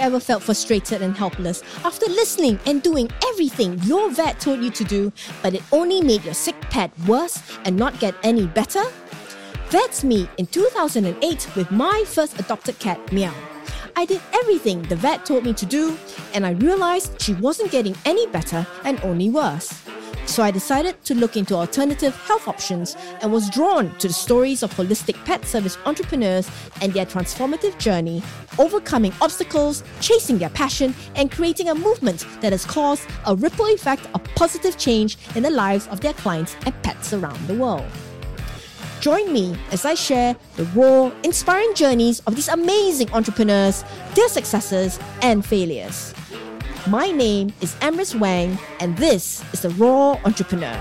ever felt frustrated and helpless after listening and doing everything your vet told you to do, but it only made your sick pet worse and not get any better? That's me in 2008 with my first adopted cat, Meow. I did everything the vet told me to do, and I realized she wasn't getting any better and only worse. So I decided to look into alternative health options and was drawn to the stories of holistic pet service entrepreneurs and their transformative journey, overcoming obstacles, chasing their passion, and creating a movement that has caused a ripple effect of positive change in the lives of their clients and pets around the world. Join me as I share the raw, inspiring journeys of these amazing entrepreneurs, their successes, and failures. My name is Emrys Wang, and this is The Raw Entrepawneur.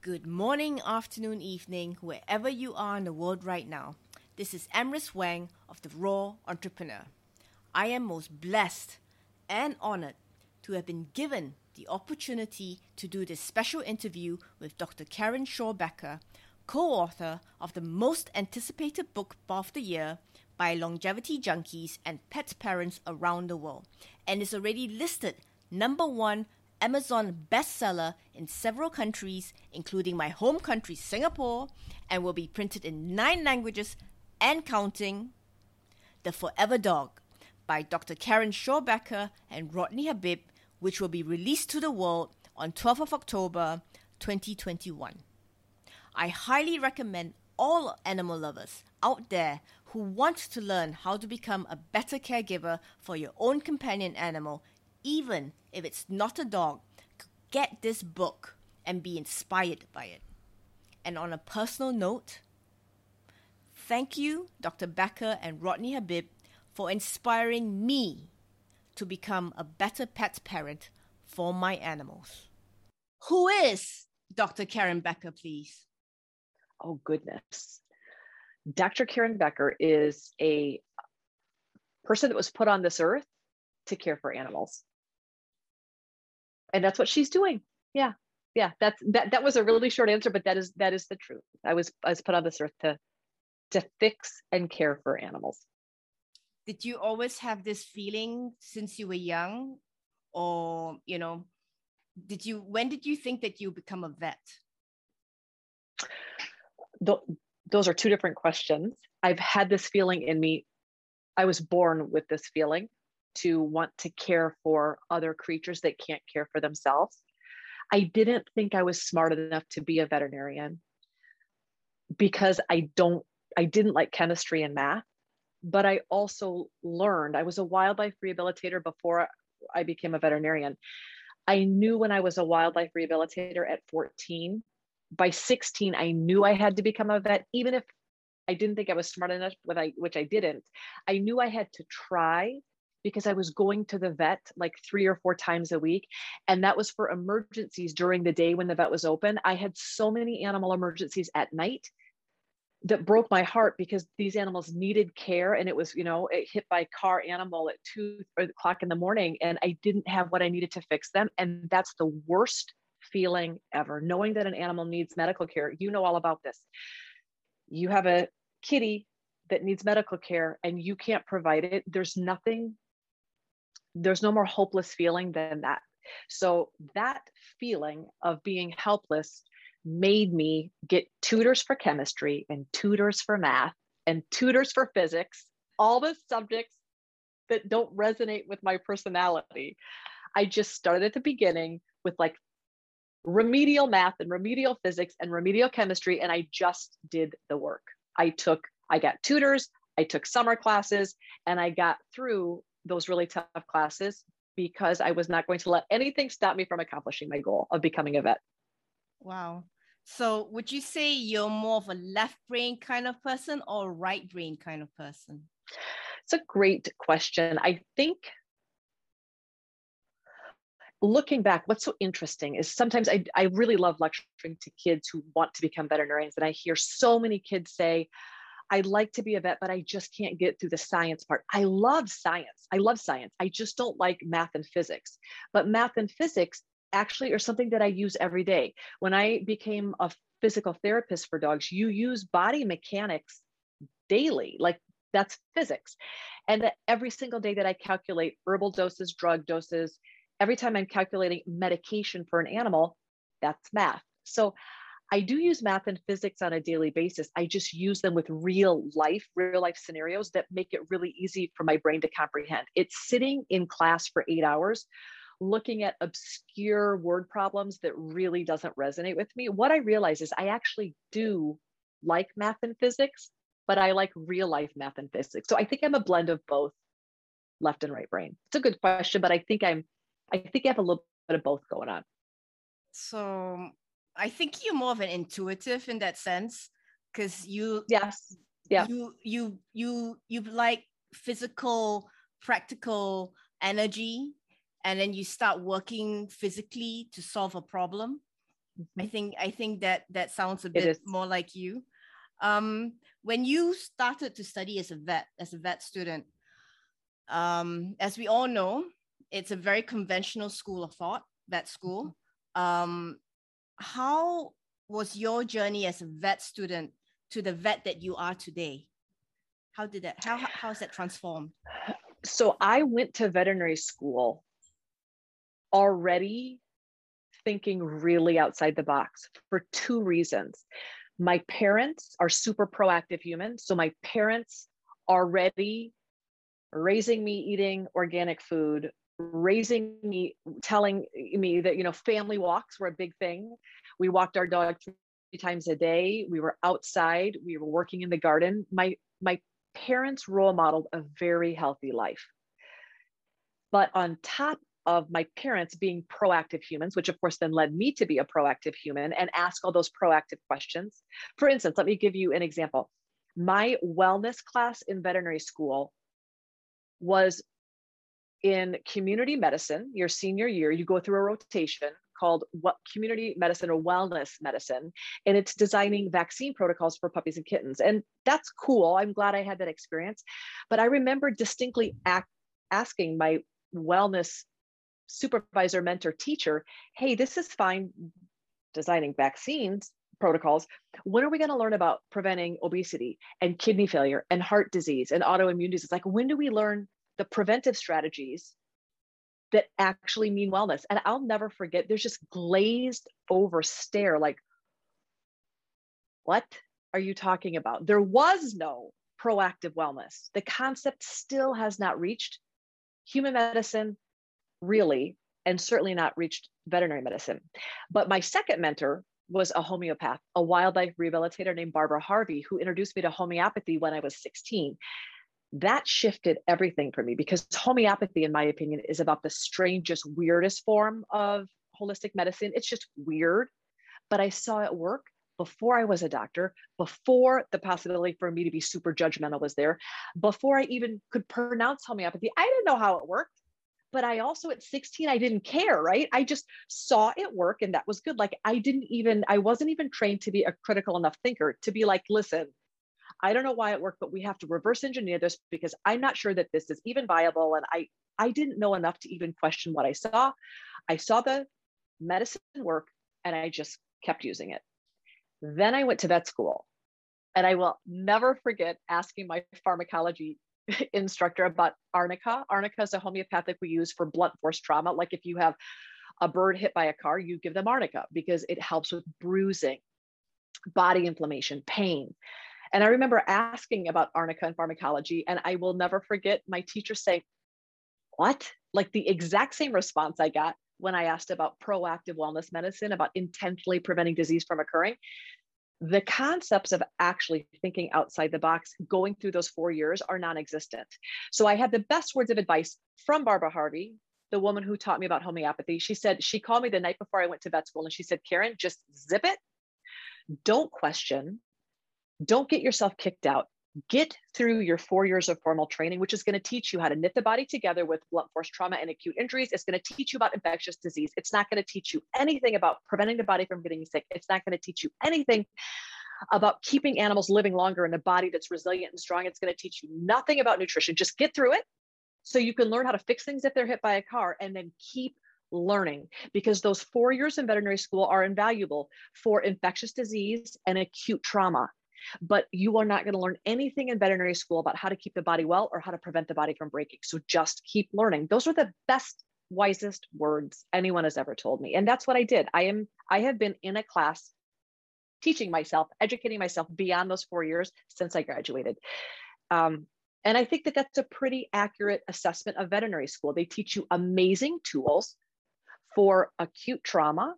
Good morning, afternoon, evening, wherever you are in the world right now. This is Emrys Wang of The Raw Entrepawneur. I am most blessed and honored to have been given the opportunity to do this special interview with Dr. Karen Shaw Becker, co author of the most anticipated book of the year by longevity junkies and pet parents around the world, and is already listed number one Amazon bestseller in several countries, including my home country, Singapore, and will be printed in nine languages and counting. The Forever Dog by Dr. Karen Shaw Becker and Rodney Habib, which will be released to the world on 12th of October 2021. I highly recommend all animal lovers out there who want to learn how to become a better caregiver for your own companion animal, even if it's not a dog, get this book and be inspired by it. And on a personal note, thank you, Dr. Becker and Rodney Habib, for inspiring me to become a better pet parent for my animals. Who is Dr. Karen Becker, please? Oh goodness. Dr. Karen Becker is a person that was put on this earth to care for animals. And that's what she's doing. Yeah. Yeah. That's that that was a really short answer, but that is that is the truth. I was I was put on this earth to to fix and care for animals. Did you always have this feeling since you were young? Or, you know, did you when did you think that you become a vet? Th- those are two different questions. I've had this feeling in me. I was born with this feeling to want to care for other creatures that can't care for themselves. I didn't think I was smart enough to be a veterinarian because I don't I didn't like chemistry and math, but I also learned I was a wildlife rehabilitator before I became a veterinarian. I knew when I was a wildlife rehabilitator at 14 by 16, I knew I had to become a vet, even if I didn't think I was smart enough, which I didn't. I knew I had to try because I was going to the vet like three or four times a week. And that was for emergencies during the day when the vet was open. I had so many animal emergencies at night that broke my heart because these animals needed care and it was you know it hit by car animal at two o'clock in the morning and i didn't have what i needed to fix them and that's the worst feeling ever, knowing that an animal needs medical care. You know all about this. You have a kitty that needs medical care and you can't provide it. There's nothing, there's no more hopeless feeling than that. So that feeling of being helpless made me get tutors for chemistry and tutors for math and tutors for physics, all the subjects that don't resonate with my personality. I just started at the beginning with like remedial math and remedial physics and remedial chemistry and i just did the work. I took i got tutors i took summer classes and i got through those really tough classes because i was not going to let anything stop me from accomplishing my goal of becoming a vet. Wow. So would you say you're more of a left brain kind of person or right brain kind of person? It's a great question. I think looking back, what's so interesting is sometimes I, I really love lecturing to kids who want to become veterinarians. And I hear so many kids say, I'd like to be a vet, but I just can't get through the science part. I love science. I love science. I just don't like math and physics. But math and physics actually are something that I use every day. When I became a physical therapist for dogs, you use body mechanics daily. Like that's physics. And that every single day that I calculate herbal doses, drug doses, every time I'm calculating medication for an animal, that's math. So I do use math and physics on a daily basis. I just use them with real life, real life scenarios that make it really easy for my brain to comprehend. It's sitting in class for eight hours looking at obscure word problems that really doesn't resonate with me. What I realize is I actually do like math and physics, but I like real life math and physics. So I think I'm a blend of both left and right brain. It's a good question, but I think I'm I think you have a little bit of both going on. So I think you're more of an intuitive in that sense because you yes. Yeah. you you you you like physical practical energy and then you start working physically to solve a problem. Mm-hmm. i think i think that that sounds a bit more like you. Um, when you started to study as a vet as a vet student um, as we all know it's a very conventional school of thought vet school mm-hmm. um, how was your journey as a vet student to the vet that you are today how did that how how's that transformed so i went to veterinary school already thinking really outside the box for two reasons. My parents are super proactive humans. So my parents already raising me eating organic food, raising me, telling me that, you know, family walks were a big thing. We walked our dog three times a day. We were outside. We were working in the garden. My, my parents role modeled a very healthy life. But on top of my parents being proactive humans, which of course then led me to be a proactive human and ask all those proactive questions. For instance, let me give you an example. My wellness class in veterinary school was in community medicine, your senior year, you go through a rotation called what community medicine or wellness medicine and it's designing vaccine protocols for puppies and kittens and that's cool i'm glad i had that experience but i remember distinctly asking my wellness supervisor, mentor, teacher, hey, this is fine designing vaccines protocols. When are we going to learn about preventing obesity and kidney failure and heart disease and autoimmune disease? Like, when do we learn the preventive strategies that actually mean wellness? And I'll never forget, there's just glazed over stare like, what are you talking about? There was no proactive wellness. The concept still has not reached human medicine, really, and certainly not reached veterinary medicine. But my second mentor was a homeopath, a wildlife rehabilitator named Barbara Harvey, who introduced me to homeopathy when I was 16. That shifted everything for me because homeopathy, in my opinion, is about the strangest, weirdest form of holistic medicine. It's just weird, but I saw it work before I was a doctor, before the possibility for me to be super judgmental was there, before I even could pronounce homeopathy. I didn't know how it worked but I also at 16, I didn't care, right? I just saw it work and that was good. Like I didn't even, I wasn't even trained to be a critical enough thinker to be like, listen, I don't know why it worked, but we have to reverse engineer this because I'm not sure that this is even viable. And I, I didn't know enough to even question what I saw. I saw the medicine work and I just kept using it. Then I went to vet school and I will never forget asking my pharmacology instructor about arnica. Arnica is a homeopathic we use for blunt force trauma. Like if you have a bird hit by a car, you give them arnica because it helps with bruising, body inflammation, pain. And I remember asking about arnica and pharmacology, and I will never forget my teacher saying, What? Like the exact same response I got when I asked about proactive wellness medicine, about intentionally preventing disease from occurring. The concepts of actually thinking outside the box going through those four years are non-existent. So i had the best words of advice from barbara harvey the woman who taught me about homeopathy. She said she called me the night before i went to vet school and she said karen just zip it. Don't question don't get yourself kicked out get through your four years of formal training, which is going to teach you how to knit the body together with blunt force trauma and acute injuries. It's going to teach you about infectious disease. It's not going to teach you anything about preventing the body from getting sick. It's not going to teach you anything about keeping animals living longer in a body that's resilient and strong. It's going to teach you nothing about nutrition. Just get through it so you can learn how to fix things if they're hit by a car and then keep learning because those four years in veterinary school are invaluable for infectious disease and acute trauma. But you are not going to learn anything in veterinary school about how to keep the body well or how to prevent the body from breaking. So just keep learning. Those are the best, wisest words anyone has ever told me. And that's what I did. I am, I have been in a class teaching myself, educating myself beyond those four years since I graduated. Um, and I think that that's a pretty accurate assessment of veterinary school. They teach you amazing tools for acute trauma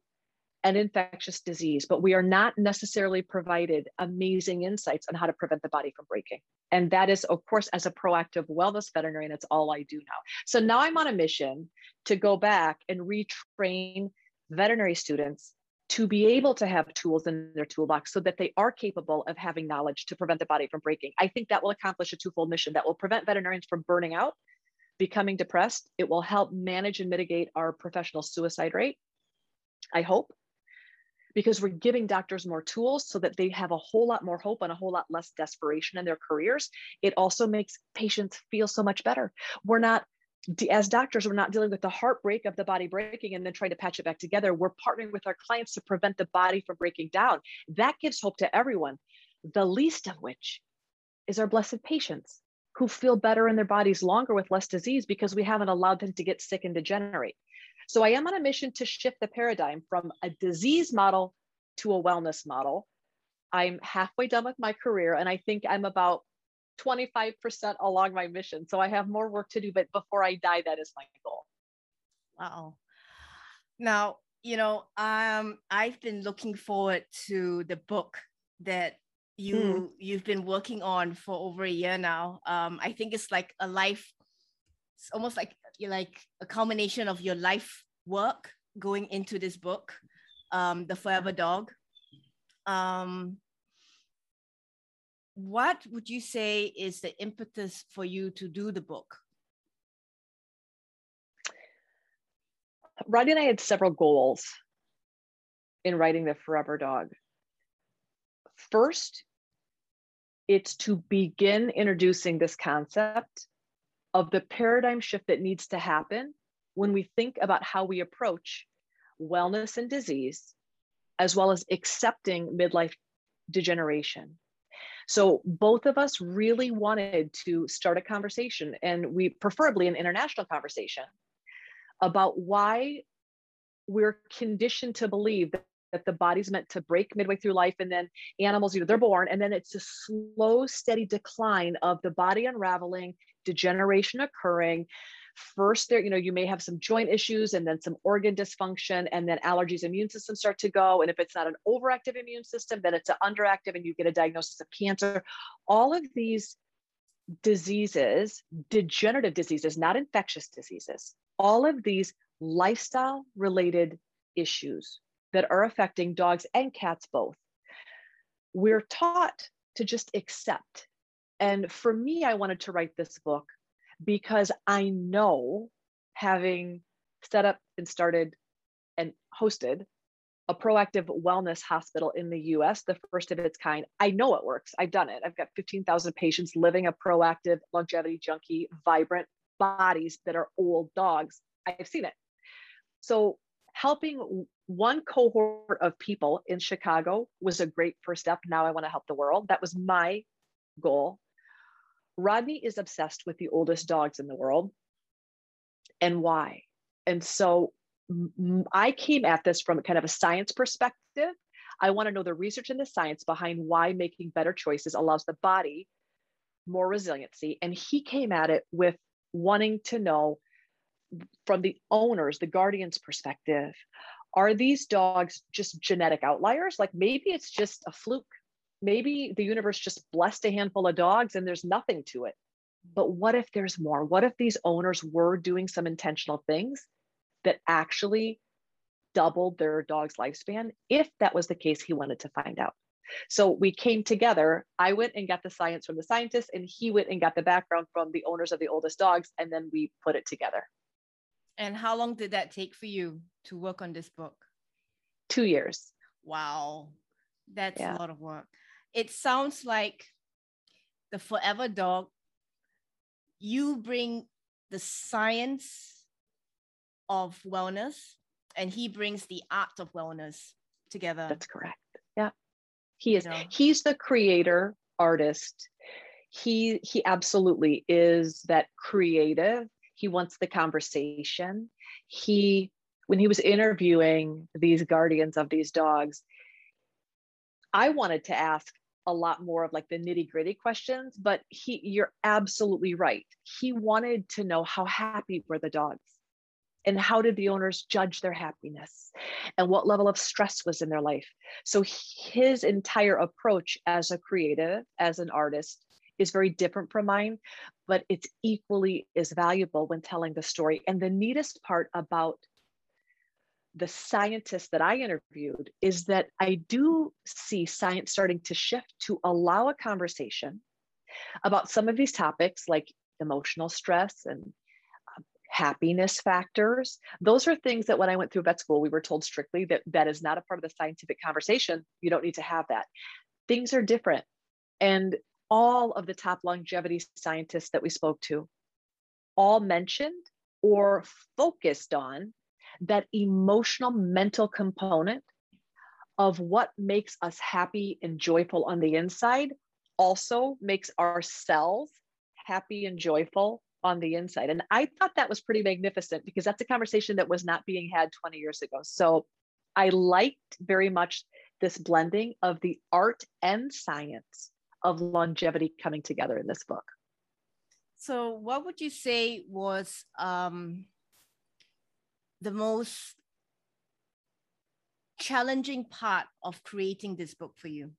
and infectious disease, but we are not necessarily provided amazing insights on how to prevent the body from breaking. And that is, of course, as a proactive wellness veterinarian, it's all I do now. So now I'm on a mission to go back and retrain veterinary students to be able to have tools in their toolbox so that they are capable of having knowledge to prevent the body from breaking. I think that will accomplish a twofold mission that will prevent veterinarians from burning out, becoming depressed. It will help manage and mitigate our professional suicide rate, I hope, because we're giving doctors more tools so that they have a whole lot more hope and a whole lot less desperation in their careers. It also makes patients feel so much better. We're not as doctors, we're not dealing with the heartbreak of the body breaking and then trying to patch it back together. We're partnering with our clients to prevent the body from breaking down. That gives hope to everyone, the least of which is our blessed patients who feel better in their bodies longer with less disease because we haven't allowed them to get sick and degenerate. So I am on a mission to shift the paradigm from a disease model to a wellness model. I'm halfway done with my career, and I think I'm about 25% along my mission. So I have more work to do, but before I die, that is my goal. Wow. Now, you know, um, I've been looking forward to the book that you mm. you've been working on for over a year now. Um, I think it's like a life, it's almost like like a culmination of your life work going into this book, um, The Forever Dog. Um, what would you say is the impetus for you to do the book? Rodney and I had several goals in writing The Forever Dog. First, it's to begin introducing this concept of the paradigm shift that needs to happen when we think about how we approach wellness and disease, as well as accepting midlife degeneration. So both of us really wanted to start a conversation, and we preferably an international conversation about why we're conditioned to believe that, the body's meant to break midway through life and then animals you know they're born and then it's a slow steady decline of the body unraveling degeneration occurring. First there you know you may have some joint issues and then some organ dysfunction and then allergies immune system start to go and if it's not an overactive immune system then it's an underactive and you get a diagnosis of cancer. All of these diseases degenerative diseases not infectious diseases all of these lifestyle related issues that are affecting dogs and cats both we're taught to just accept and for me i wanted to write this book because I know having set up and started and hosted a proactive wellness hospital in the US, the first of its kind. I know it works. I've done it. I've got 15,000 patients living a proactive, longevity junkie, vibrant bodies that are old dogs. I've seen it. So, helping one cohort of people in Chicago was a great first step. Now I want to help the world. That was my goal Rodney is obsessed with the oldest dogs in the world and why. And so I came at this from kind of a science perspective. I want to know the research and the science behind why making better choices allows the body more resiliency. And he came at it with wanting to know from the owners, the guardian's perspective, are these dogs just genetic outliers? Like maybe it's just a fluke maybe the universe just blessed a handful of dogs and there's nothing to it. But what if there's more? What if these owners were doing some intentional things that actually doubled their dog's lifespan? If that was the case, he wanted to find out. So we came together. I went and got the science from the scientists, and he went and got the background from the owners of the oldest dogs, and then we put it together. And how long did that take for you to work on this book? Two years. Wow. That's yeah. a lot of work it sounds like the forever dog you bring the science of wellness and he brings the art of wellness together. That's correct. Yeah. He is you know? he's the creator artist. He he absolutely is that creative. He wants the conversation. He when he was interviewing these guardians of these dogs, I wanted to ask a lot more of like the nitty gritty questions, but he, you're absolutely right. He wanted to know how happy were the dogs and how did the owners judge their happiness and what level of stress was in their life. So his entire approach as a creative, as an artist, is very different from mine, but it's equally as valuable when telling the story. And the neatest part about the scientists that I interviewed is that I do see science starting to shift to allow a conversation about some of these topics like emotional stress and um, happiness factors. Those are things that when i went through vet school we were told strictly that that is not a part of the scientific conversation. You don't need to have that. Things are different. And all of the top longevity scientists that we spoke to all mentioned or focused on that emotional mental component of what makes us happy and joyful on the inside also makes our cells happy and joyful on the inside. And I thought that was pretty magnificent because that's a conversation that was not being had 20 years ago. So I liked very much this blending of the art and science of longevity coming together in this book. So, what would you say was um, the most challenging part of creating this book for you?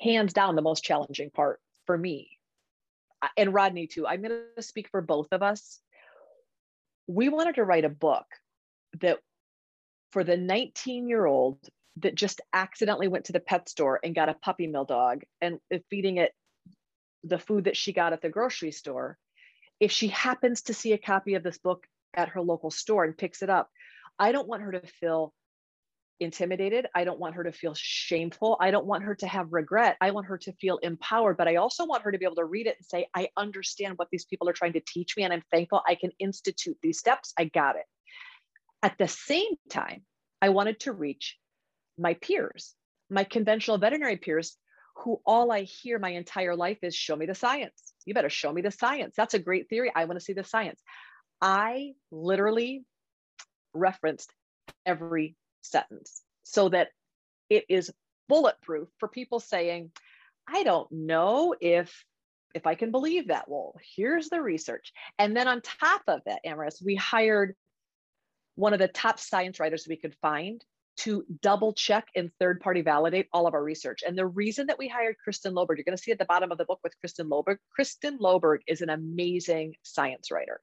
Hands down, the most challenging part for me, and Rodney too. I'm going to speak for both of us. We wanted to write a book that for the 19 year old that just accidentally went to the pet store and got a puppy mill dog and feeding it the food that she got at the grocery store if she happens to see a copy of this book at her local store and picks it up, I don't want her to feel intimidated. I don't want her to feel shameful. I don't want her to have regret. I want her to feel empowered, but I also want her to be able to read it and say, I understand what these people are trying to teach me, and I'm thankful I can institute these steps. I got it. At the same time, I wanted to reach my peers, my conventional veterinary peers who all I hear my entire life is show me the science. You better show me the science. That's a great theory. I want to see the science. I literally referenced every sentence so that it is bulletproof for people saying, I don't know if if I can believe that. Well, here's the research. And then on top of that, Amaris, we hired one of the top science writers we could find to double check and third party validate all of our research. And the reason that we hired Kristin Loberg, you're going to see at the bottom of the book with Kristin Loberg. Kristin Loberg is an amazing science writer.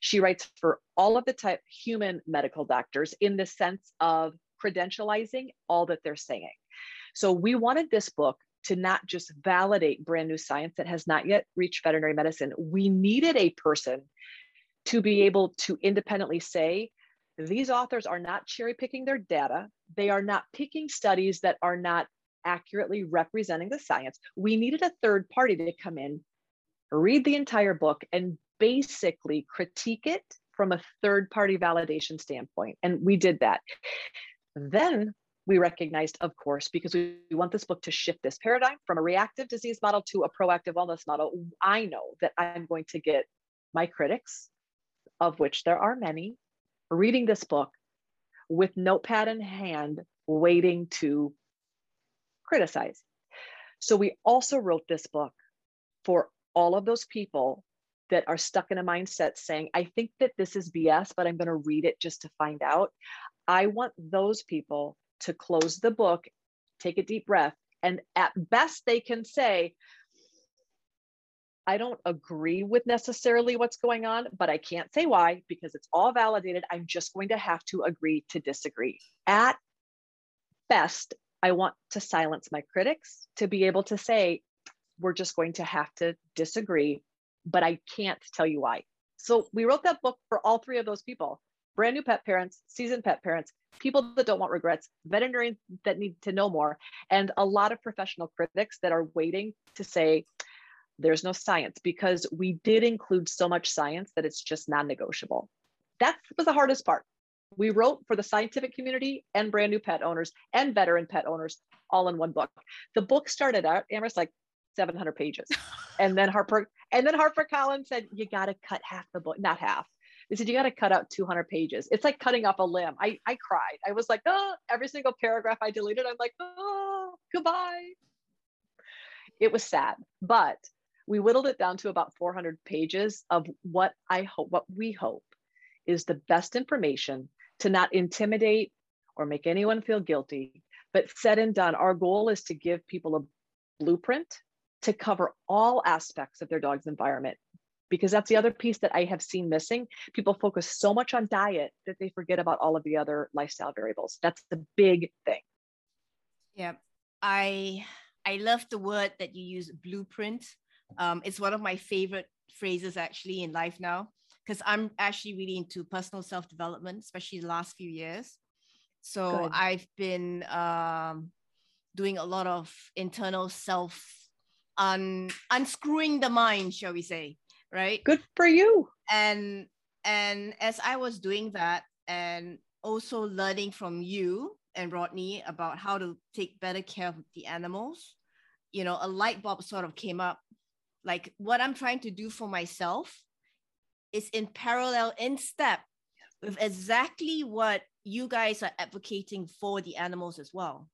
She writes for all of the type human medical doctors in the sense of credentializing all that they're saying. So we wanted this book to not just validate brand new science that has not yet reached veterinary medicine. We needed a person to be able to independently say, these authors are not cherry picking their data. They are not picking studies that are not accurately representing the science. We needed a third party to come in, read the entire book, and basically critique it from a third party validation standpoint. And we did that. Then we recognized, of course, because we, want this book to shift this paradigm from a reactive disease model to a proactive wellness model. I know that I'm going to get my critics, of which there are many, reading this book with notepad in hand, waiting to criticize. So we also wrote this book for all of those people that are stuck in a mindset saying, I think that this is BS, but I'm going to read it just to find out. I want those people to close the book, take a deep breath, and at best they can say, I don't agree with necessarily what's going on, but I can't say why because it's all validated. I'm just going to have to agree to disagree. At best, I want to silence my critics to be able to say, we're just going to have to disagree, but I can't tell you why. So we wrote that book for all three of those people brand new pet parents, seasoned pet parents, people that don't want regrets, veterinarians that need to know more, and a lot of professional critics that are waiting to say, there's no science because we did include so much science that it's just non-negotiable. That was the hardest part. We wrote for the scientific community and brand new pet owners and veteran pet owners all in one book. The book started out, Emrys, like 700 pages. And then Harper, and then Harper Collins said, you got to cut half the book, not half. They said, you got to cut out 200 pages. It's like cutting off a limb. I, I cried. I was like, oh, every single paragraph I deleted, I'm like, oh, goodbye. It was sad, but we whittled it down to about 400 pages of what I hope, what we hope is the best information to not intimidate or make anyone feel guilty, but said and done, our goal is to give people a blueprint to cover all aspects of their dog's environment. Because that's the other piece that I have seen missing. People focus so much on diet that they forget about all of the other lifestyle variables. That's the big thing. Yeah. I I love the word that you use, blueprint. Um, it's one of my favorite phrases actually in life now because I'm actually really into personal self development, especially the last few years. So Good. I've been um, doing a lot of internal self un- unscrewing the mind, shall we say, right? Good for you. And and as I was doing that, and also learning from you and Rodney about how to take better care of the animals, you know, a light bulb sort of came up. Like what I'm trying to do for myself is in parallel, in step with exactly what you guys are advocating for the animals as well.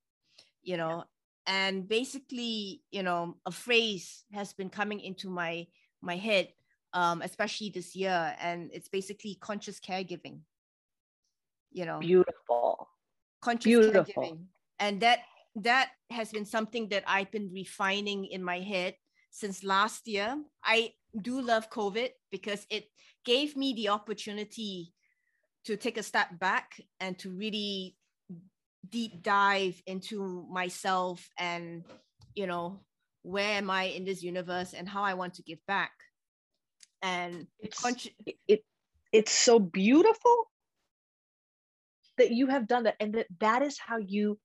You know, and basically, you know, a phrase has been coming into my my head, um, especially this year, and it's basically conscious caregiving. You know, beautiful, conscious beautiful. caregiving, and that that has been something that I've been refining in my head since last year. I do love COVID because it gave me the opportunity to take a step back and to really deep dive into myself and you know where am i in this universe and how i want to give back and it's it, it it's so beautiful that you have done that and that that is how you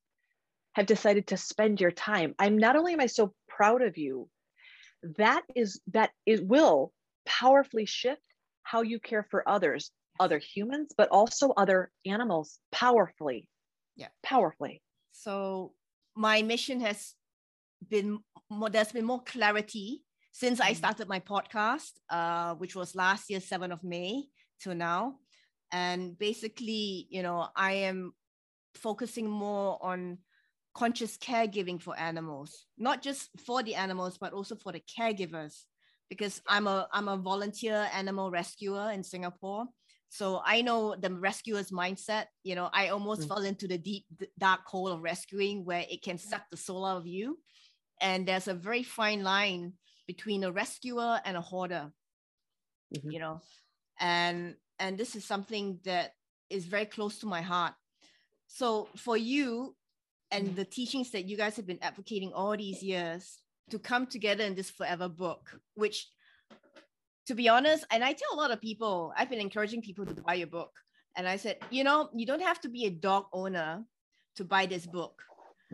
have decided to spend your time i'm not only am i so proud of you that is that it will powerfully shift how you care for others other humans but also other animals powerfully. Yeah. Powerfully. So my mission has been more there's been more clarity since i mm-hmm. started my podcast uh, which was last year 7th of may to now. And basically you know i am focusing more on conscious caregiving for animals not just for the animals but also for the caregivers because i'm a i'm a volunteer animal rescuer in singapore so I know the rescuer's mindset. You know, I almost mm. fell into the deep, dark hole of rescuing where it can suck the soul out of you. And there's a very fine line between a rescuer and a hoarder. Mm-hmm. You know, and and this is something that is very close to my heart. So for you and mm. the teachings that you guys have been advocating all these years to come together in this forever book, which to be honest, and I tell a lot of people, I've been encouraging people to buy your book. And I said, you know, you don't have to be a dog owner to buy this book,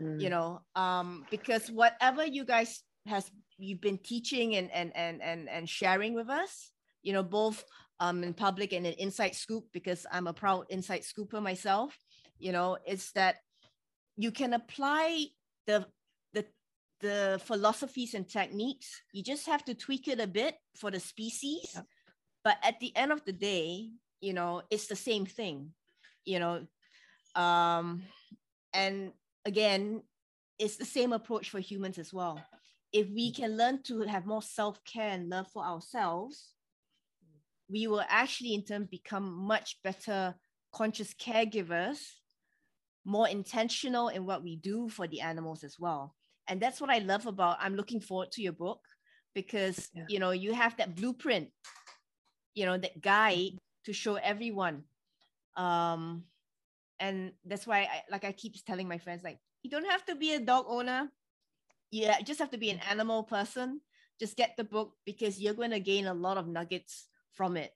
mm. you know, um, because whatever you guys has you've been teaching and and and and and sharing with us, you know, both um in public and in inside scoop, because I'm a proud inside scooper myself, you know, it's that you can apply the the the philosophies and techniques. You just have to tweak it a bit for the species. Yeah. But at the end of the day, you know, it's the same thing, you know. Um, and again, it's the same approach for humans as well. If we can learn to have more self care and love for ourselves, we will actually, in turn, become much better conscious caregivers, more intentional in what we do for the animals as well. And that's what i love about i'm looking forward to your book because yeah. you know you have that blueprint you know that guide to show everyone. Um and that's why I, like i keep telling my friends like you don't have to be a dog owner. Yeah you just have to be an animal person. Just get the book because you're going to gain a lot of nuggets from it.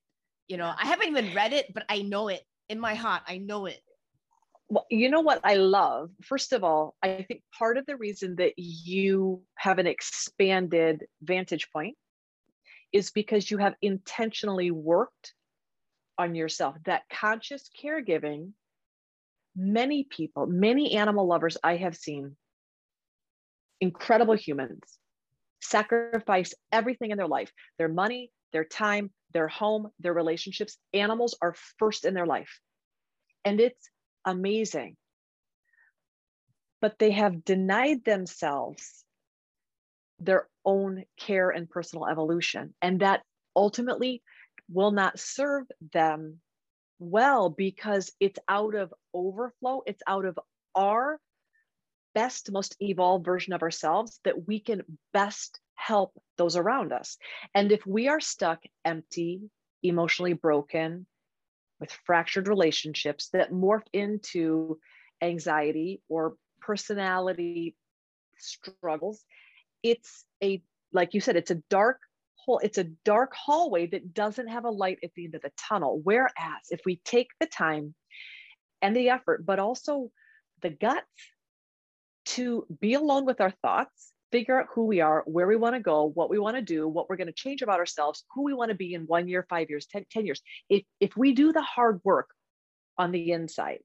You know i haven't even read it but i know it in my heart. I know it Well, you know what I love? First of all, I think part of the reason that you have an expanded vantage point is because you have intentionally worked on yourself. That conscious caregiving, many people, many animal lovers I have seen, incredible humans, sacrifice everything in their life their money, their time, their home, their relationships. Animals are first in their life. And it's amazing. But they have denied themselves their own care and personal evolution. And that ultimately will not serve them well because it's out of overflow, it's out of our best, most evolved version of ourselves that we can best help those around us. And if we are stuck empty, emotionally broken, with fractured relationships that morph into anxiety or personality struggles, it's a, like you said, it's a dark hole, it's a dark hallway that doesn't have a light at the end of the tunnel. Whereas if we take the time and the effort, but also the guts to be alone with our thoughts, figure out who we are, where we want to go, what we want to do, what we're going to change about ourselves, who we want to be in one year, five years, ten, 10 years. If, if we do the hard work on the inside,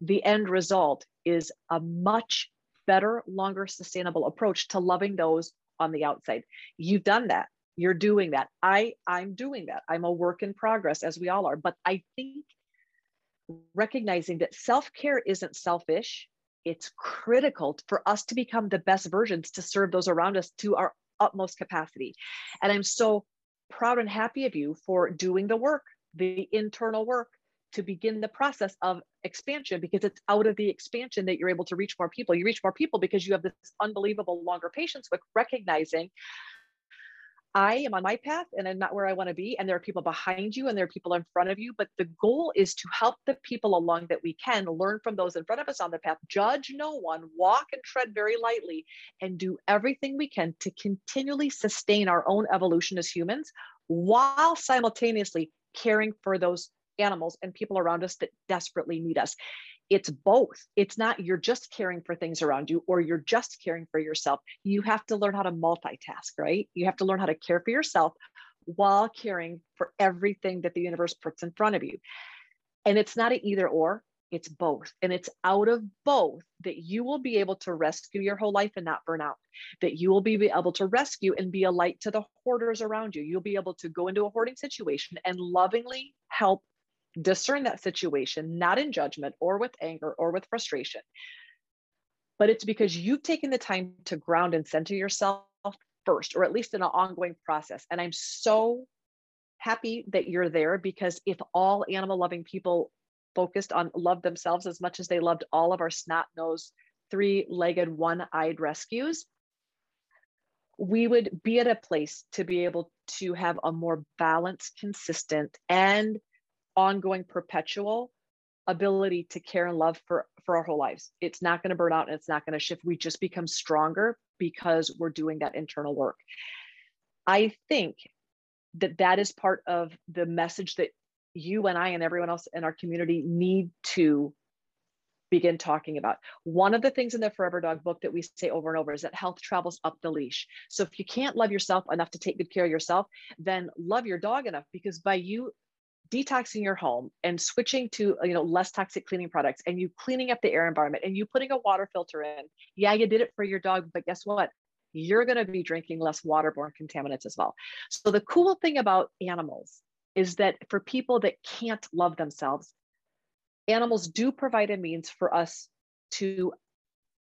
the end result is a much better, longer sustainable approach to loving those on the outside. You've done that. You're doing that. I I'm doing that. I'm a work in progress as we all are, but I think recognizing that self-care isn't selfish it's critical for us to become the best versions to serve those around us to our utmost capacity. And I'm so proud and happy of you for doing the work, the internal work to begin the process of expansion because it's out of the expansion that you're able to reach more people. You reach more people because you have this unbelievable longer patience with recognizing I am on my path and I'm not where I want to be. And there are people behind you and there are people in front of you. But the goal is to help the people along that we can learn from those in front of us on the path, judge no one, walk and tread very lightly, and do everything we can to continually sustain our own evolution as humans while simultaneously caring for those animals and people around us that desperately need us it's both. It's not you're just caring for things around you or you're just caring for yourself. You have to learn how to multitask, right? You have to learn how to care for yourself while caring for everything that the universe puts in front of you. And it's not an either or, it's both. And it's out of both that you will be able to rescue your whole life and not burn out, that you will be able to rescue and be a light to the hoarders around you. You'll be able to go into a hoarding situation and lovingly help discern that situation, not in judgment or with anger or with frustration, but it's because you've taken the time to ground and center yourself first, or at least in an ongoing process. And I'm so happy that you're there because if all animal loving people focused on love themselves as much as they loved all of our snot nosed, three legged, one eyed rescues, we would be at a place to be able to have a more balanced, consistent, and ongoing perpetual ability to care and love for for our whole lives it's not going to burn out and it's not going to shift we just become stronger because we're doing that internal work i think that that is part of the message that you and i and everyone else in our community need to begin talking about. One of the things in the Forever Dog book that we say over and over is that health travels up the leash. So if you can't love yourself enough to take good care of yourself, then love your dog enough because by you detoxing your home and switching to you know less toxic cleaning products and you cleaning up the air environment and you putting a water filter in. Yeah you did it for your dog but guess what? You're going to be drinking less waterborne contaminants as well. So the cool thing about animals is that for people that can't love themselves animals do provide a means for us to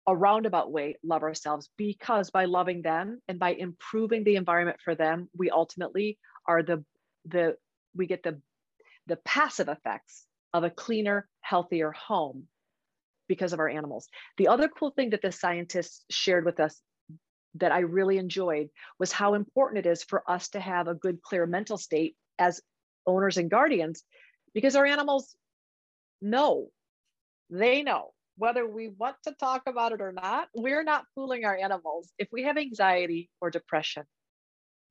a roundabout way love ourselves because by loving them and by improving the environment for them we ultimately are the the we get the the passive effects of a cleaner, healthier home because of our animals. The other cool thing that the scientists shared with us that I really enjoyed was how important it is for us to have a good, clear mental state as owners and guardians because our animals know, they know whether we want to talk about it or not, we're not fooling our animals. If we have anxiety or depression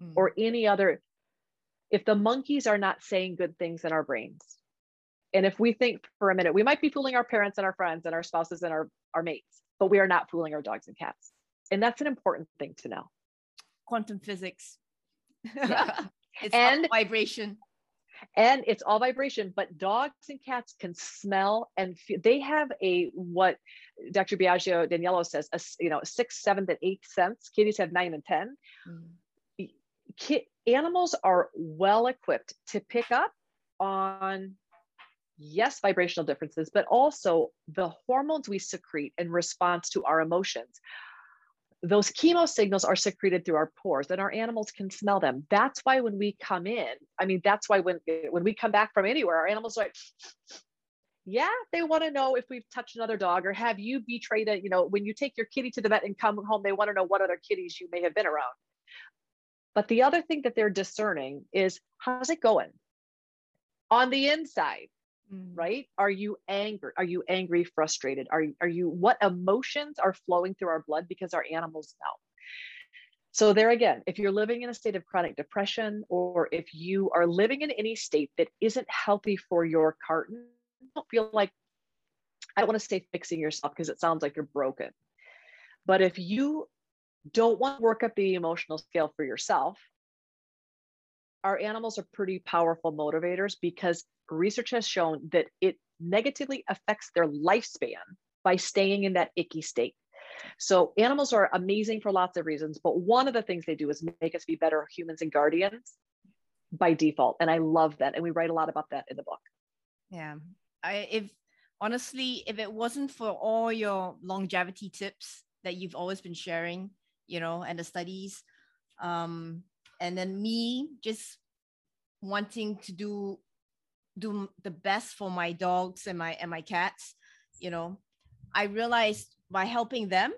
mm. or any other if the monkeys are not saying good things in our brains, And if we think for a minute, we might be fooling our parents and our friends and our spouses and our, our mates, but we are not fooling our dogs and cats. And that's an important thing to know. Quantum physics. Yeah. it's And- vibration. and it's all vibration but dogs and cats can smell and feel they have a what dr Biagio D'Aniello says a you know sixth seventh and eighth sense kitties have nine and ten mm. Ki- animals are well equipped to pick up on yes vibrational differences but also the hormones we secrete in response to our emotions. Those chemo signals are secreted through our pores and our animals can smell them. That's why when we come in i mean that's why when when we come back from anywhere our animals are like yeah they want to know if we've touched another dog or have you betrayed a you know when you take your kitty to the vet and come home they want to know what other kitties you may have been around but the other thing that they're discerning is how's it going? On the inside Mm. right? Are you angry? Are you angry frustrated? Are, you- are you what emotions are flowing through our blood because our animals know? So there again if you're living in a state of chronic depression or if you are living in any state that isn't healthy for your carton don't feel like i don't want to say fixing yourself because it sounds like you're broken. But if you don't want to work up the emotional scale for yourself our animals are pretty powerful motivators because research has shown that it negatively affects their lifespan by staying in that icky state. So animals are amazing for lots of reasons, but one of the things they do is make us be better humans and guardians by default. And I love that. And we write a lot about that in the book. Yeah. I if honestly, if it wasn't for all your longevity tips that you've always been sharing, you know, and the studies, um, and then me just wanting to do do the best for my dogs and my and my cats, you know, I realized by helping them,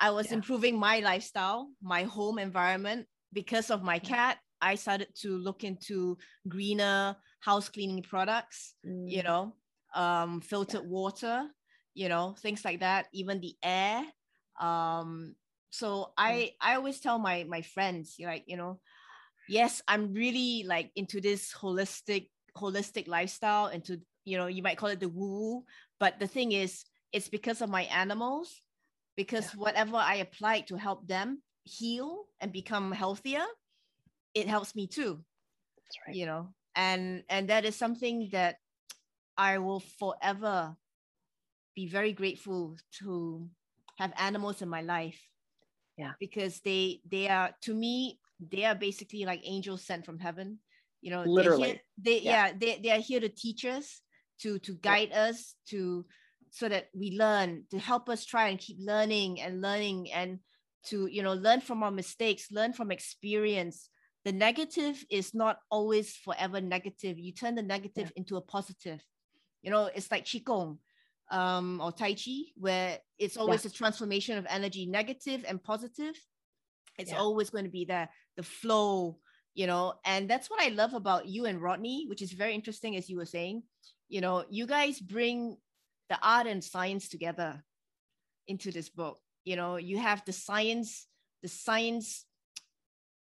I was Yeah. improving my lifestyle, my home environment. Because of my cat, I started to look into greener house cleaning products you know um filtered water you know things like that even the air. Um so mm. i i always tell my my friends like you know yes i'm really like into this holistic holistic lifestyle into you know you might call it the woo woo but the thing is it's because of my animals because whatever i applied to help them heal and become healthier it helps me too. That's right. you know? And and that is something that i will forever be very grateful to have animals in my life Yeah. because they they are to me they are basically like angels sent from heaven. You know Literally. here- they Yeah. yeah, they, they are here to teach us to to guide us to so that we learn to help us try and keep learning and learning and to you know learn from our mistakes learn from experience. The negative is not always forever negative. You turn the negative into a positive. You know it's like qigong um or tai chi where it's always a transformation of energy negative and positive. It's Yeah. always going to be there the flow you know? And that's what i love about you and rodney which is very interesting as you were saying. You know you guys bring the art and science together into this book. You know you have the science the science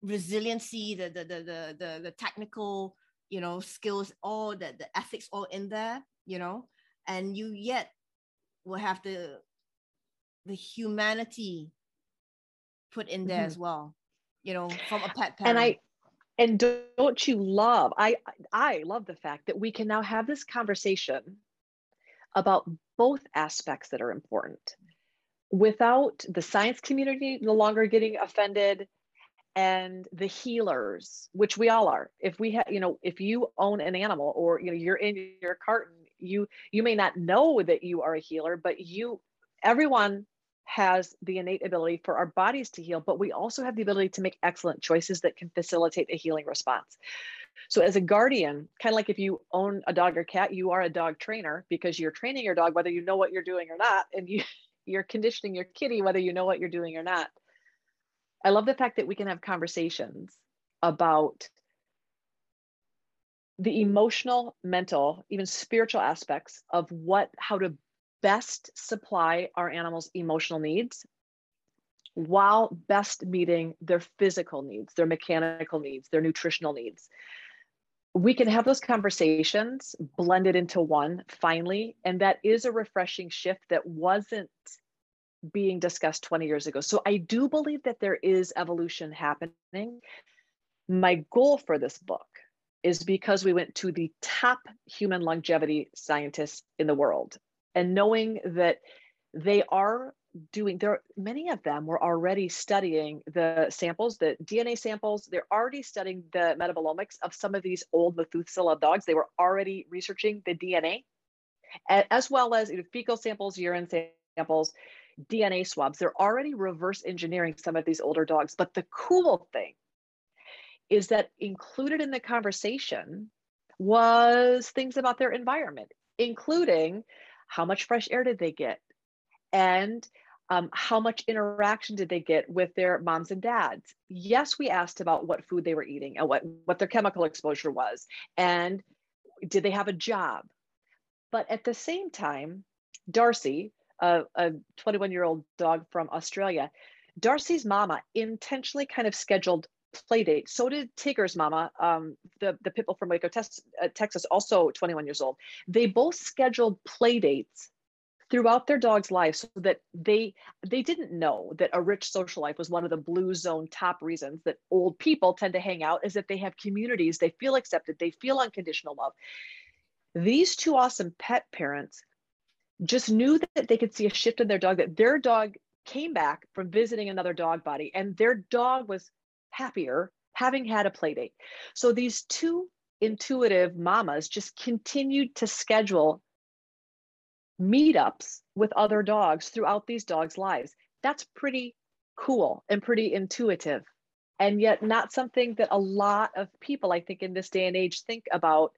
resiliency the the the the the, the technical you know skills all the, the ethics all in there you know and you yet will have the the humanity put in there Mhm. as well you know from a pet and i and don't you love i i love the fact that we can now have this conversation about both aspects that are important. Without the science community no longer getting offended and the healers which we all are. If we have you know if you own an animal or you know you're in your carton you you may not know that you are a healer but you everyone has the innate ability for our bodies to heal but we also have the ability to make excellent choices that can facilitate a healing response. So as a guardian kind of like if you own a dog or cat you are a dog trainer because you're training your dog whether you know what you're doing or not and you you're conditioning your kitty whether you know what you're doing or not. I love the fact that we can have conversations about the emotional, mental, even spiritual aspects of what, how to best supply our animals' emotional needs while best meeting their physical needs, their mechanical needs, their nutritional needs. we can have those conversations blended into one finally and that is a refreshing shift that wasn't being discussed 20 years ago so i do believe that there is evolution happening my goal for this book is because we went to the top human longevity scientists in the world. And knowing that they are doing there many of them were already studying the samples the dna samples. They're already studying the metabolomics of some of these old methuselah dogs. They were already researching the dna as well as fecal samples urine samples dna swabs. They're already reverse engineering some of these older dogs. But the cool thing is that included in the conversation was things about their environment including how much fresh air did they get and um, how much interaction did they get with their moms and dads. Yes we asked about what food they were eating and what what their chemical exposure was and did they have a job. But at the same time darcy a 21 year old dog from australia darcy's mama intentionally kind of scheduled play dates so did tigger's mama um, the, the pitbull from waco texas, uh, texas also 21 years old. They both scheduled play dates throughout their dog's life so that they they didn't know that a rich social life was one of the blue zone top reasons that old people tend to hang out is that they have communities they feel accepted they feel unconditional love. These two awesome pet parents just knew that they could see a shift in their dog that their dog came back from visiting another dog body and their dog was happier having had a play date so these two intuitive mamas just continued to schedule meetups with other dogs throughout these dogs' lives. That's pretty cool and pretty intuitive. And yet, not something that a lot of people, I think, in this day and age think about.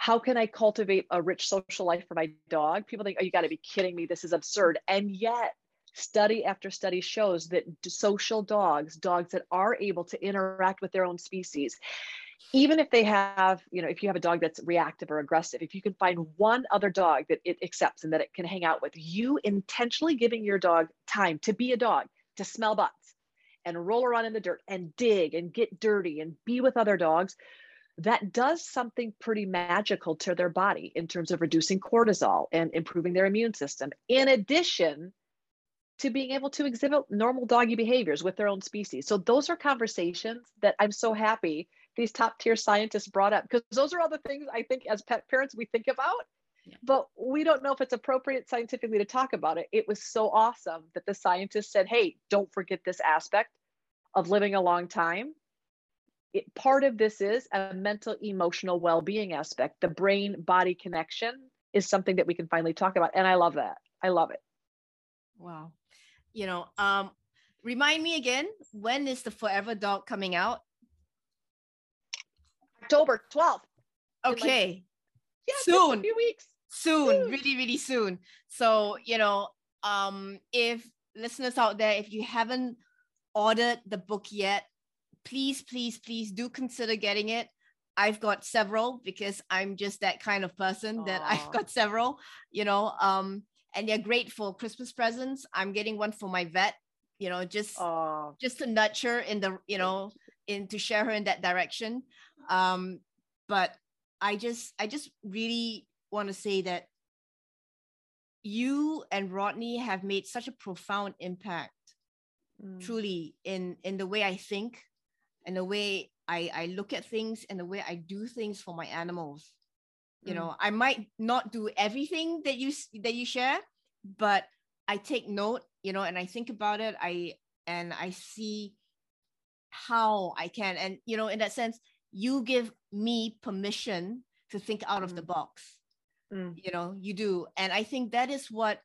How can I cultivate a rich social life for my dog? People think, oh, you got to be kidding me. This is absurd. And yet, study after study shows that social dogs, dogs that are able to interact with their own species, even if they have, you know, if you have a dog that's reactive or aggressive, if you can find one other dog that it accepts and that it can hang out with, you intentionally giving your dog time to be a dog, to smell butts and roll around in the dirt and dig and get dirty and be with other dogs, that does something pretty magical to their body in terms of reducing cortisol and improving their immune system. In addition, to being able to exhibit normal doggy behaviors with their own species. So those are conversations that I'm so happy these top tier scientists brought up because those are all the things I think as pet parents we think about. Yeah. But we don't know if it's appropriate scientifically to talk about it. It was so awesome that the scientists said, hey, don't forget this aspect of living a long time. It, part of this is a mental emotional well-being aspect the brain body connection is something that we can finally talk about and i love that i love it wow you know um remind me again when is the forever dog coming out October 12th. Okay. Like, yeah, soon. a few weeks. Soon, soon, really, really soon. So, you know, um, if listeners out there, if you haven't ordered the book yet, please, please, please do consider getting it. I've got several because I'm just that kind of person Aww. that I've got several, you know, um, and they're great for Christmas presents. I'm getting one for my vet, you know, just just to nurture in the, you know, in to share her in that direction. Um, but I just I just really want to say that you and Rodney have made such a profound impact mm. truly in in the way I think and the way I, I look at things and the way I do things for my animals. You mm. know, I might not do everything that you that you share, but I take note, you know, and I think about it. I and I see how I can. And you know, in that sense, you give me permission to think out of the mm. box. Mm. You know, you do. And I think that is what,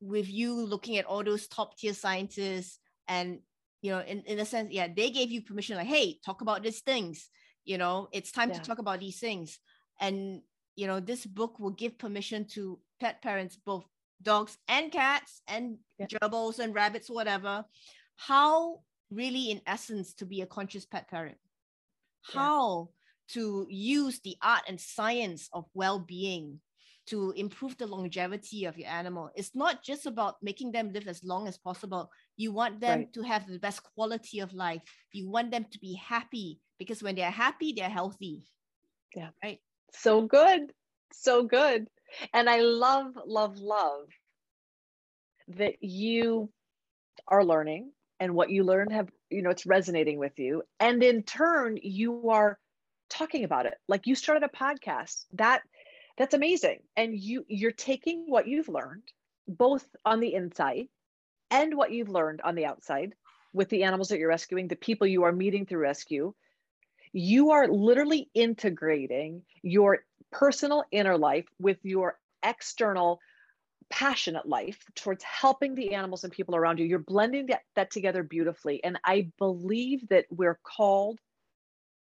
with you looking at all those top tier scientists and, you know, in, in a sense, yeah, they gave you permission, like, hey, talk about these things. You know, it's time yeah. to talk about these things. And, you know, this book will give permission to pet parents, both dogs and cats and yeah. gerbils and rabbits, whatever, how really, in essence, to be a conscious pet parent how yeah. to use the art and science of well-being to improve the longevity of your animal. It's not just about making them live as long as possible. You want them right. to have the best quality of life. You want them to be happy because when they're happy, they're healthy. Yeah. Right. So good. So good. And I love, love, love that you are learning and what you learn have, you know, it's resonating with you. And in turn, you are talking about it. Like you started a podcast. That that's amazing. And you you're taking what you've learned both on the inside and what you've learned on the outside with the animals that you're rescuing, the people you are meeting through rescue. You are literally integrating your personal inner life with your external passionate life towards helping the animals and people around you. You're blending that, that together beautifully. And I believe that we're called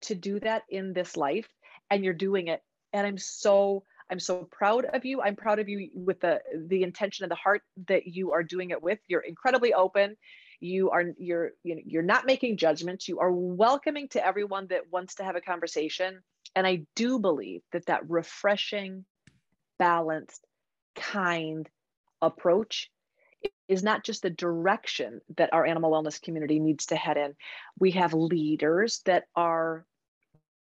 to do that in this life, and you're doing it. And I'm so I'm so proud of you. I'm proud of you with the the intention of the heart that you are doing it with. You're incredibly open. You are you're you're not making judgments. You are welcoming to everyone that wants to have a conversation. And I do believe that that refreshing, balanced, kind approach is not just the direction that our animal wellness community needs to head in. We have leaders that are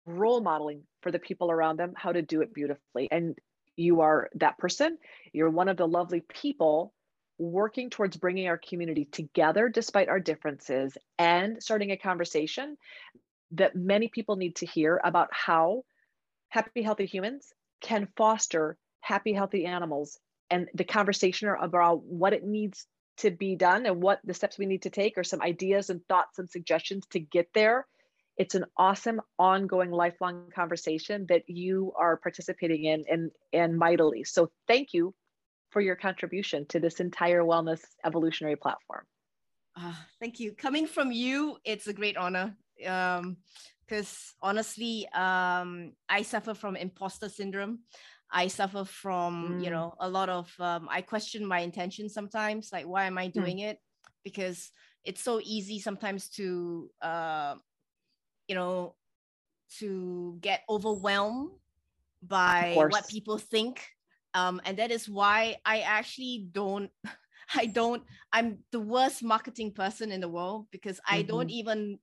role modeling for the people around them how to do it beautifully. And you are that person. You're one of the lovely people working towards bringing our community together despite our differences and starting a conversation that many people need to hear about how happy, healthy humans can foster happy, healthy animals and the conversation about what it needs to be done and what the steps we need to take or some ideas and thoughts and suggestions to get there it's an awesome ongoing lifelong conversation that you are participating in and, and mightily. So thank you for your contribution to this entire wellness evolutionary platform. Uh, thank you. Coming from you, it's a great honor. Um, because honestly, um, I suffer from imposter syndrome. I suffer from, mm. you know, a lot of, um, I question my intention sometimes, like, why am I hmm. doing mm. it? Because it's so easy sometimes to uh, you know, to get overwhelmed by what people think. Um, and that is why I actually don't, I don't, I'm the worst marketing person in the world because I mm-hmm. don't even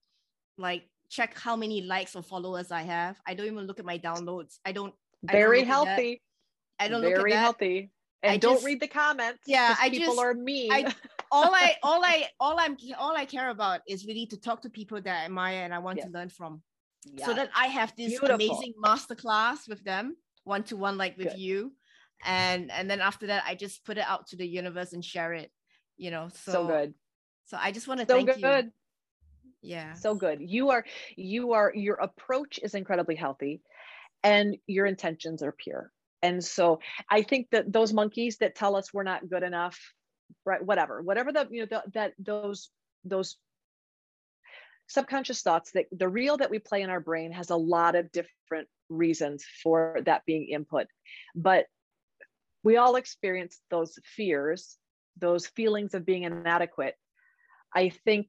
like check how many likes or followers I have. I don't even look at my downloads. I don't. Very I don't healthy. I don't Very look at that. Very healthy. And I don't just, read the comments. Yeah, I people just, are mean. I, all I, all I, all I'm, all I care about is really to talk to people that I admire and I want to learn from yeah. so that I have this Beautiful. amazing masterclass with them, one to one, like with Good. you. And and then after that, I just put it out to the universe and share it. You know, so, so good. So I just want to so thank good. you. Yeah. So good. You are you are your approach is incredibly healthy and your intentions are pure. And so I think that those monkeys that tell us we're not good enough, right? Whatever, whatever the you know the, that those those subconscious thoughts that the reel that we play in our brain has a lot of different reasons for that being input but we all experience those fears those feelings of being inadequate i think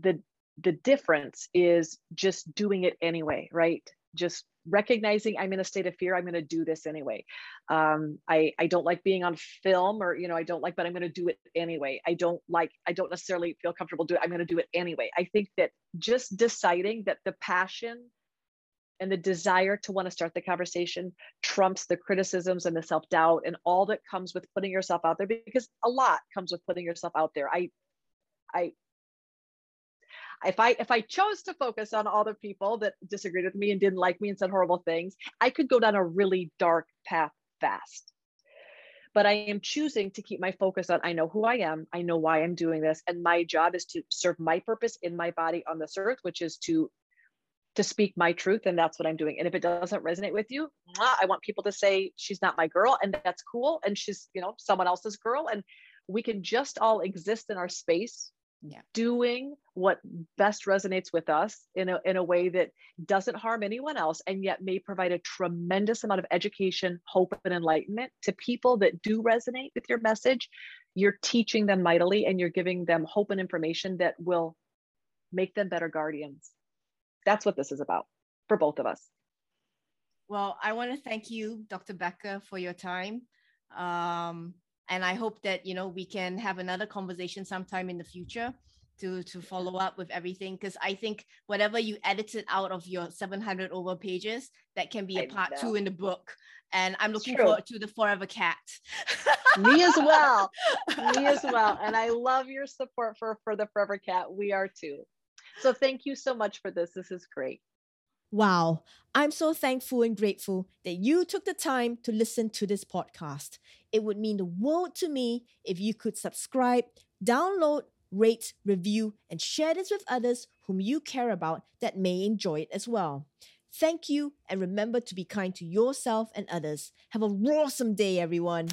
the the difference is just doing it anyway right just recognizing I'm in a state of fear, I'm going to do this anyway. Um, I, I don't like being on film or, you know, I don't like, but I'm going to do it anyway. I don't like, I don't necessarily feel comfortable doing it. I'm going to do it anyway. I think that just deciding that the passion and the desire to want to start the conversation trumps the criticisms and the self-doubt and all that comes with putting yourself out there because a lot comes with putting yourself out there. I, I if I if I chose to focus on all the people that disagreed with me and didn't like me and said horrible things, I could go down a really dark path fast. But I am choosing to keep my focus on I know who I am, I know why I'm doing this, and my job is to serve my purpose in my body on this earth, which is to to speak my truth and that's what i'm doing. And if it doesn't resonate with you i want people to say she's not my girl and that's cool and she's you know someone else's girl and we can just all exist in our space yeah. doing what best resonates with us in a, in a way that doesn't harm anyone else and yet may provide a tremendous amount of education hope and enlightenment to people that do resonate with your message. You're teaching them mightily and you're giving them hope and information that will make them better guardians that's what this is about for both of us well i want to thank you dr becker for your time um, and I hope that you know we can have another conversation sometime in the future to to follow up with everything because I think whatever you edited out of your 700 over pages, that can be a part two in the book. And I'm looking forward to the Forever Cat. Me as well. Me as well. And I love your support for, for the Forever Cat. We are too. So thank you so much for this. This is great. Wow, I'm so thankful and grateful that you took the time to listen to this podcast. It would mean the world to me if you could subscribe, download, rate, review, and share this with others whom you care about that may enjoy it as well. Thank you, and remember to be kind to yourself and others. Have a awesome day, everyone.